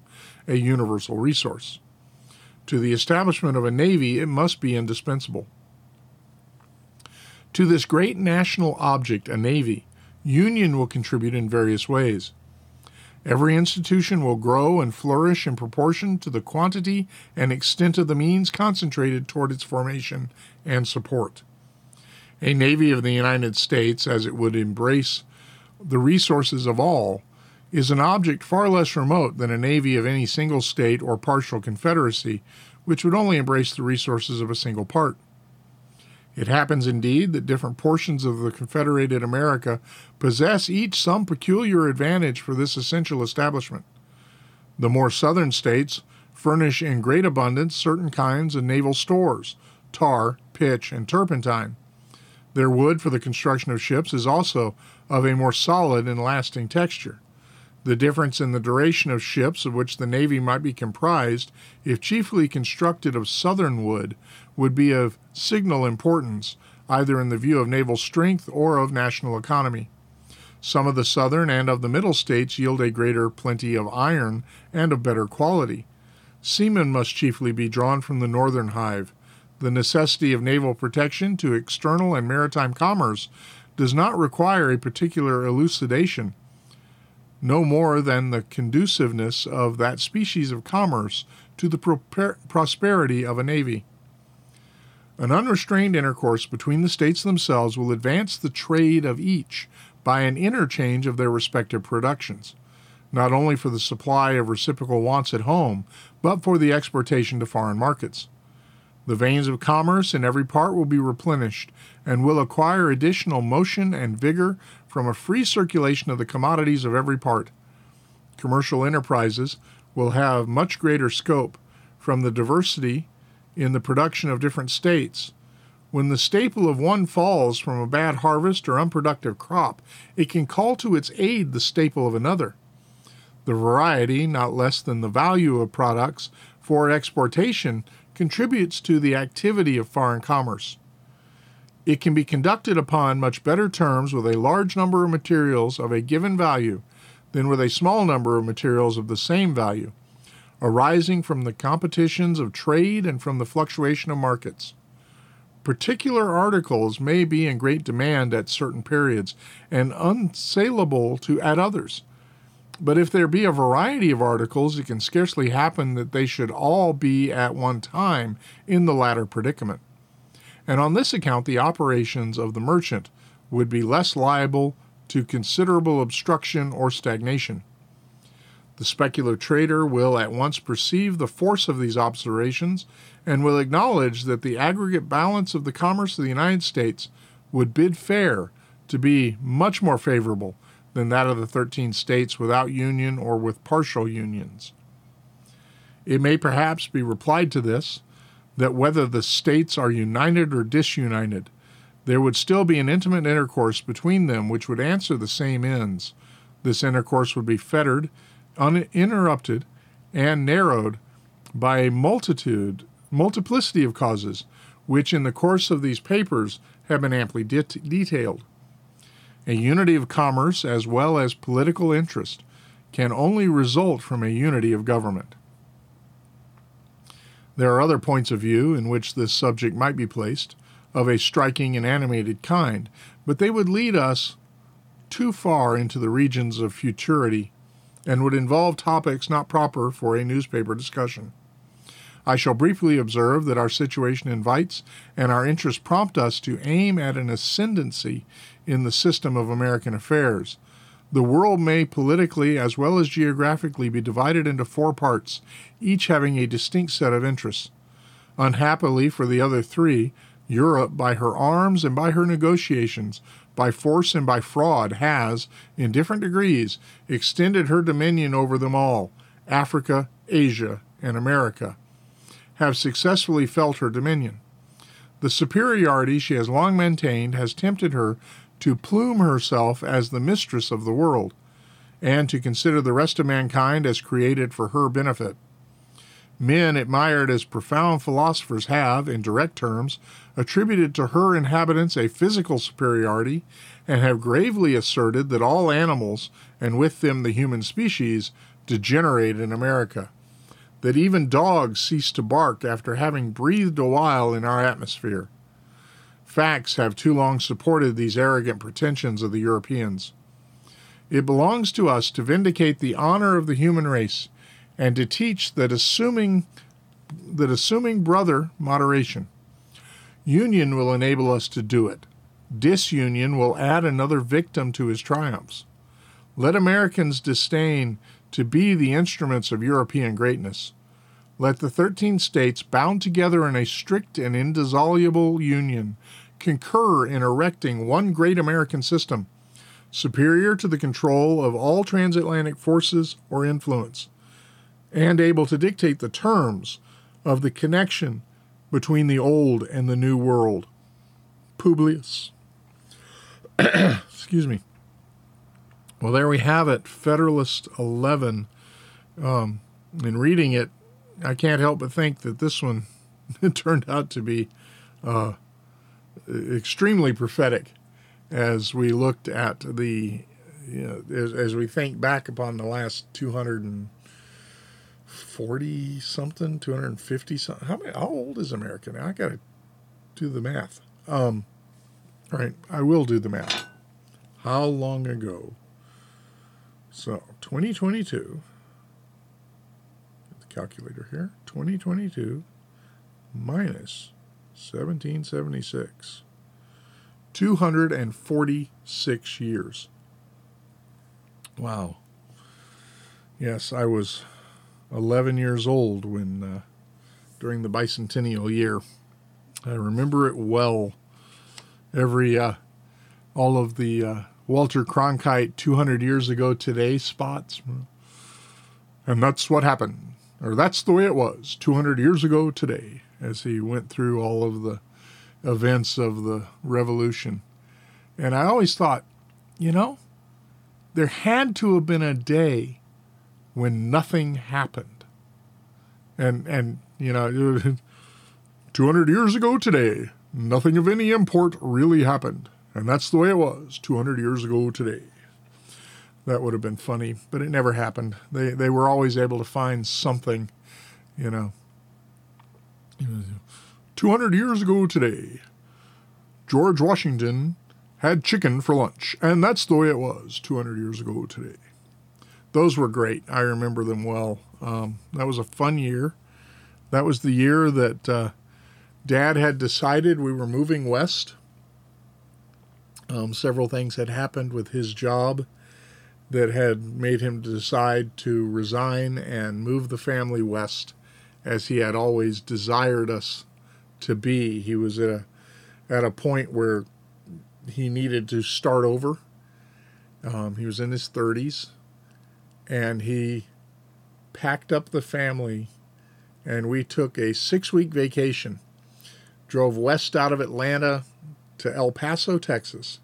a universal resource. To the establishment of a navy, it must be indispensable. To this great national object, a navy, union will contribute in various ways. Every institution will grow and flourish in proportion to the quantity and extent of the means concentrated toward its formation and support. A Navy of the United States, as it would embrace the resources of all, is an object far less remote than a Navy of any single state or partial confederacy, which would only embrace the resources of a single part. It happens indeed that different portions of the Confederated America possess each some peculiar advantage for this essential establishment. The more southern states furnish in great abundance certain kinds of naval stores tar, pitch, and turpentine. Their wood for the construction of ships is also of a more solid and lasting texture. The difference in the duration of ships of which the Navy might be comprised, if chiefly constructed of southern wood, would be of signal importance, either in the view of naval strength or of national economy. Some of the southern and of the middle states yield a greater plenty of iron and of better quality. seamen must chiefly be drawn from the northern hive. The necessity of naval protection to external and maritime commerce does not require a particular elucidation, no more than the conduciveness of that species of commerce to the pro- prosperity of a navy. An unrestrained intercourse between the states themselves will advance the trade of each by an interchange of their respective productions, not only for the supply of reciprocal wants at home, but for the exportation to foreign markets. The veins of commerce in every part will be replenished and will acquire additional motion and vigor from a free circulation of the commodities of every part. Commercial enterprises will have much greater scope from the diversity in the production of different states. When the staple of one falls from a bad harvest or unproductive crop, it can call to its aid the staple of another. The variety, not less than the value of products for exportation, contributes to the activity of foreign commerce. It can be conducted upon much better terms with a large number of materials of a given value than with a small number of materials of the same value, arising from the competitions of trade and from the fluctuation of markets. Particular articles may be in great demand at certain periods and unsaleable to at others. But if there be a variety of articles, it can scarcely happen that they should all be at one time in the latter predicament. And on this account, the operations of the merchant would be less liable to considerable obstruction or stagnation. The specular trader will at once perceive the force of these observations and will acknowledge that the aggregate balance of the commerce of the United States would bid fair to be much more favorable than that of the 13 states without union or with partial unions. It may perhaps be replied to this that whether the states are united or disunited, there would still be an intimate intercourse between them which would answer the same ends. This intercourse would be fettered, uninterrupted, and narrowed by a multitude, multiplicity of causes, which in the course of these papers have been amply det- detailed. A unity of commerce as well as political interest can only result from a unity of government. There are other points of view in which this subject might be placed, of a striking and animated kind, but they would lead us too far into the regions of futurity and would involve topics not proper for a newspaper discussion. I shall briefly observe that our situation invites and our interests prompt us to aim at an ascendancy in the system of American affairs. The world may politically as well as geographically be divided into four parts, each having a distinct set of interests. Unhappily for the other three, Europe, by her arms and by her negotiations, by force and by fraud, has, in different degrees, extended her dominion over them all. Africa, Asia, and America have successfully felt her dominion. The superiority she has long maintained has tempted her to plume herself as the mistress of the world, and to consider the rest of mankind as created for her benefit. Men admired as profound philosophers have, in direct terms, attributed to her inhabitants a physical superiority, and have gravely asserted that all animals, and with them the human species, degenerate in America. That even dogs cease to bark after having breathed a while in our atmosphere. Facts have too long supported these arrogant pretensions of the Europeans. It belongs to us to vindicate the honor of the human race and to teach that assuming that assuming brother moderation. Union will enable us to do it. Disunion will add another victim to his triumphs. Let Americans disdain to be the instruments of European greatness. Let the 13 states, bound together in a strict and indissoluble union, concur in erecting one great American system, superior to the control of all transatlantic forces or influence, and able to dictate the terms of the connection between the old and the new world. Publius. Excuse me. Well, there we have it, Federalist 11. Um, in reading it, I can't help but think that this one turned out to be uh, extremely prophetic as we looked at the, you know, as, as we think back upon the last 200 and 240 something, 250 something. How, many, how old is America now? I got to do the math. Um, all right, I will do the math. How long ago? So, 2022, the calculator here, 2022 minus 1776. 246 years. Wow. Yes, I was 11 years old when, uh, during the bicentennial year. I remember it well. Every, uh, all of the uh, Walter Cronkite 200 years ago today spots. And that's what happened, or that's the way it was 200 years ago today, as he went through all of the events of the revolution. And I always thought, you know, there had to have been a day when nothing happened. And and you know, 200 years ago today, nothing of any import really happened. And that's the way it was 200 years ago today. That would have been funny, but it never happened. They they were always able to find something, you know. 200 years ago today, George Washington had chicken for lunch, and that's the way it was 200 years ago today. Those were great. I remember them well. Um, that was a fun year. That was the year that uh, Dad had decided we were moving west. Um, several things had happened with his job that had made him decide to resign and move the family west as he had always desired us to be. He was at a, at a point where he needed to start over. Um, he was in his 30s and he packed up the family and we took a six week vacation. Drove west out of Atlanta to El Paso, Texas.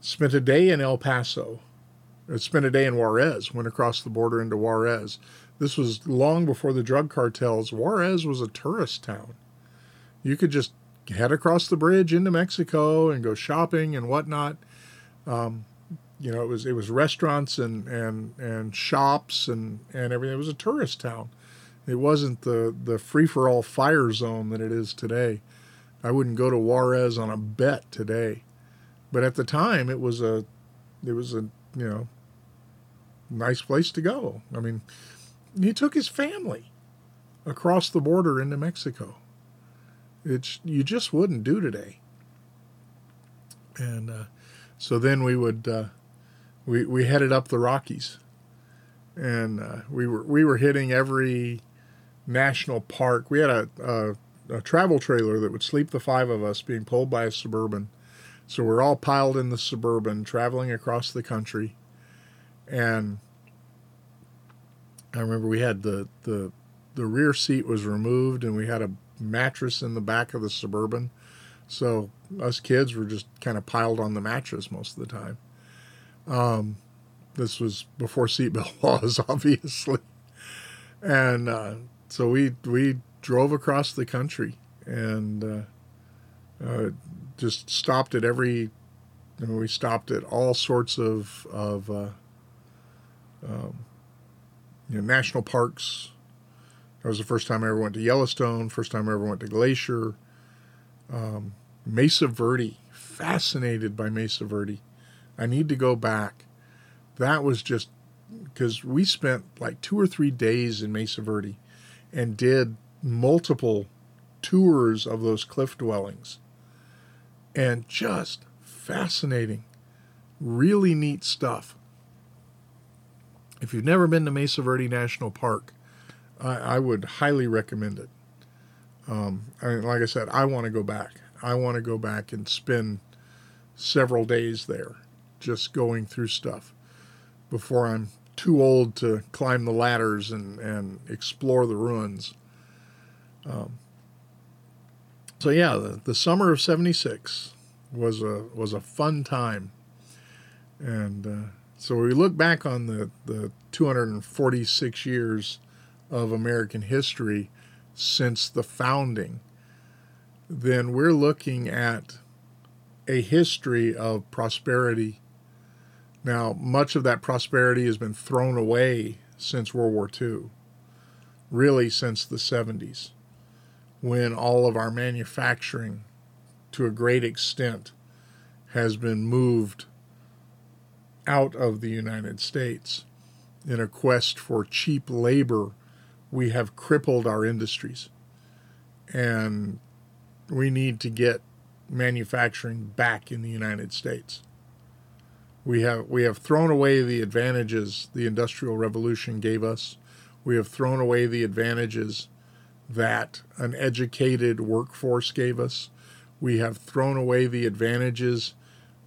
Spent a day in El Paso. Uh, spent a day in Juarez, went across the border into Juarez. This was long before the drug cartels. Juarez was a tourist town. You could just head across the bridge into Mexico and go shopping and whatnot. Um, you know, it was it was restaurants and and and shops and and everything. It was a tourist town. It wasn't the the free for all fire zone that it is today. I wouldn't go to Juarez on a bet today, but at the time it was a it was a you know nice place to go. I mean, he took his family across the border into Mexico. It's you just wouldn't do today. And uh, so then we would uh, we we headed up the Rockies, and uh, we were we were hitting every national park. We had a, a, a travel trailer that would sleep the five of us, being pulled by a suburban. So we're all piled in the suburban, traveling across the country, and I remember we had the the the rear seat was removed, and we had a mattress in the back of the suburban. So us kids were just kind of piled on the mattress most of the time. Um, this was before seatbelt laws, obviously, and uh, so we we drove across the country and uh, uh, just stopped at every. You know, we stopped at all sorts of of uh, um, you know, national parks, that was the first time I ever went to Yellowstone, first time I ever went to Glacier. Um, Mesa Verde, fascinated by Mesa Verde. I need to go back. That was just because we spent like two or three days in Mesa Verde and did multiple tours of those cliff dwellings. And just fascinating, really neat stuff. If you've never been to Mesa Verde National Park, I, I would highly recommend it. Um, like I said, I want to go back. I want to go back and spend several days there just going through stuff before I'm too old to climb the ladders and, and explore the ruins. Um, so yeah, the, the summer of '76 was a was a fun time, and uh, so we look back on the the 246 years of American history since the founding, then we're looking at a history of prosperity. Now, much of that prosperity has been thrown away since World War II, really since the 70s, when all of our manufacturing, to a great extent, has been moved out of the United States in a quest for cheap labor. We have crippled our industries. And we need to get manufacturing back in the United States. We have we have thrown away the advantages the industrial revolution gave us. We have thrown away the advantages that an educated workforce gave us. We have thrown away the advantages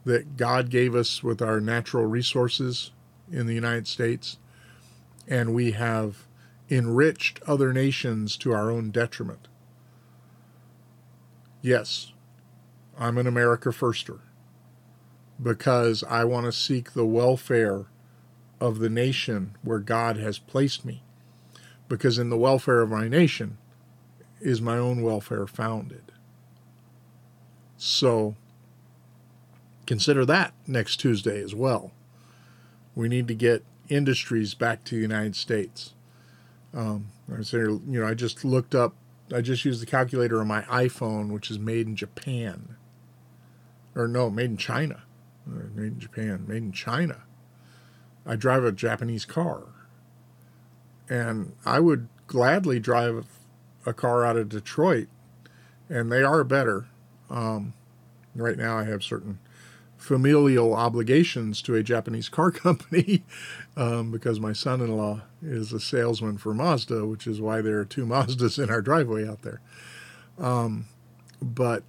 that God gave us with our natural resources in the United States. And we have enriched other nations to our own detriment. Yes, I'm an America firster because I want to seek the welfare of the nation where God has placed me. Because in the welfare of my nation is my own welfare founded. So consider that next Tuesday as well. We need to get industries back to the United States. Um, I you know, I just looked up. I just used the calculator on my iPhone, which is made in Japan, or no, made in China, made in Japan, made in China. I drive a Japanese car, and I would gladly drive a car out of Detroit, and they are better. Um, right now, I have certain familial obligations to a Japanese car company um, because my son in law is a salesman for Mazda, which is why there are two Mazdas in our driveway out there. Um, but,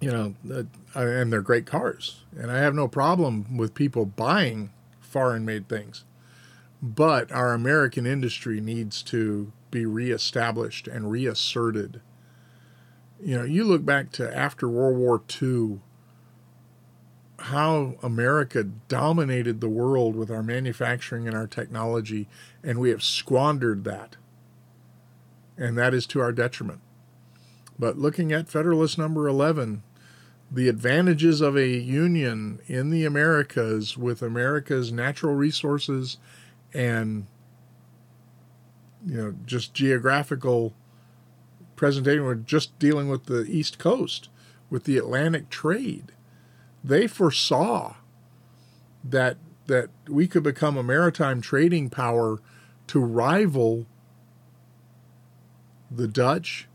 you know, uh, and they're great cars. And I have no problem with people buying foreign made things. But our American industry needs to be reestablished and reasserted. You know, you look back to after World War II how America dominated the world with our manufacturing and our technology, and we have squandered that. And that is to our detriment. But looking at Federalist number 11, the advantages of a union in the Americas with America's natural resources and you know just geographical presentation we're just dealing with the east coast with the atlantic trade they foresaw that that we could become a maritime trading power to rival the Dutch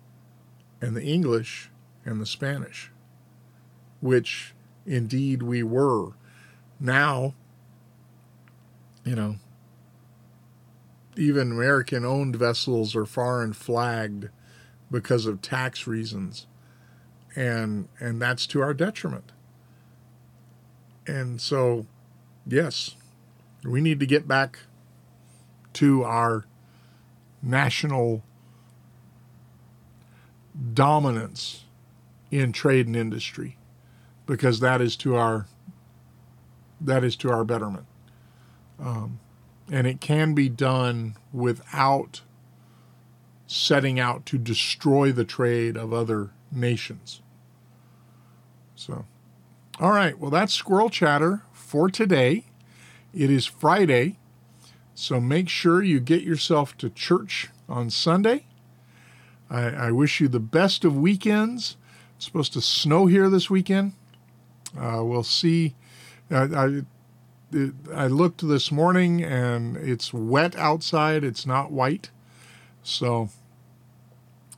and the English and the Spanish, which indeed we were. Now, you know, even American owned vessels are foreign flagged because of tax reasons. And and that's to our detriment. And so, yes, we need to get back to our national dominance in trade and industry because that is to our that is to our betterment um, and it can be done without setting out to destroy the trade of other nations so all right, well, that's Squirrel Chatter for today. It is Friday, so make sure you get yourself to church on Sunday. I, I wish you the best of weekends. It's supposed to snow here this weekend. Uh, we'll see. I, I, I looked this morning and it's wet outside. It's not white. So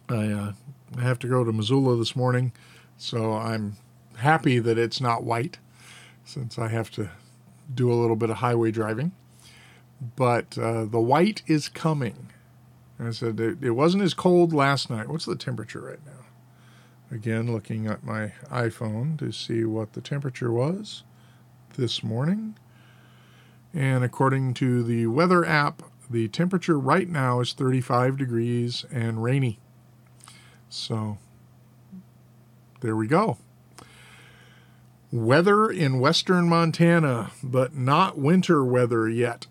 I, uh, I have to go to Missoula this morning. So I'm happy that it's not white since I have to do a little bit of highway driving. But uh, the white is coming. I said it, it wasn't as cold last night. What's the temperature right now? Again, looking at my iPhone to see what the temperature was this morning. And according to the weather app, the temperature right now is 35 degrees and rainy. So there we go. Weather in western Montana, but not winter weather yet.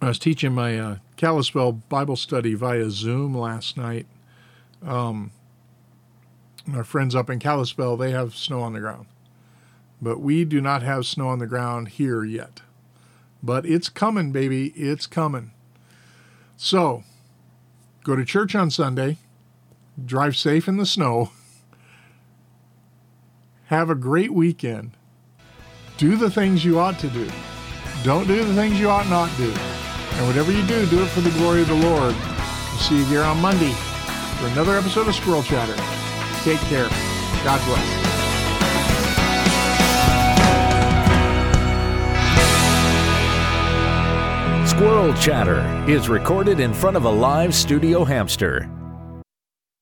I was teaching my uh, Kalispell Bible study via Zoom last night. Um, our friends up in Kalispell, they have snow on the ground. But we do not have snow on the ground here yet. but it's coming, baby. It's coming. So, go to church on Sunday, drive safe in the snow, have a great weekend, do the things you ought to do, don't do the things you ought not do. And whatever you do, do it for the glory of the Lord. We'll see you here on Monday for another episode of Squirrel Chatter. Take care. God bless. Squirrel Chatter is recorded in front of a live studio hamster.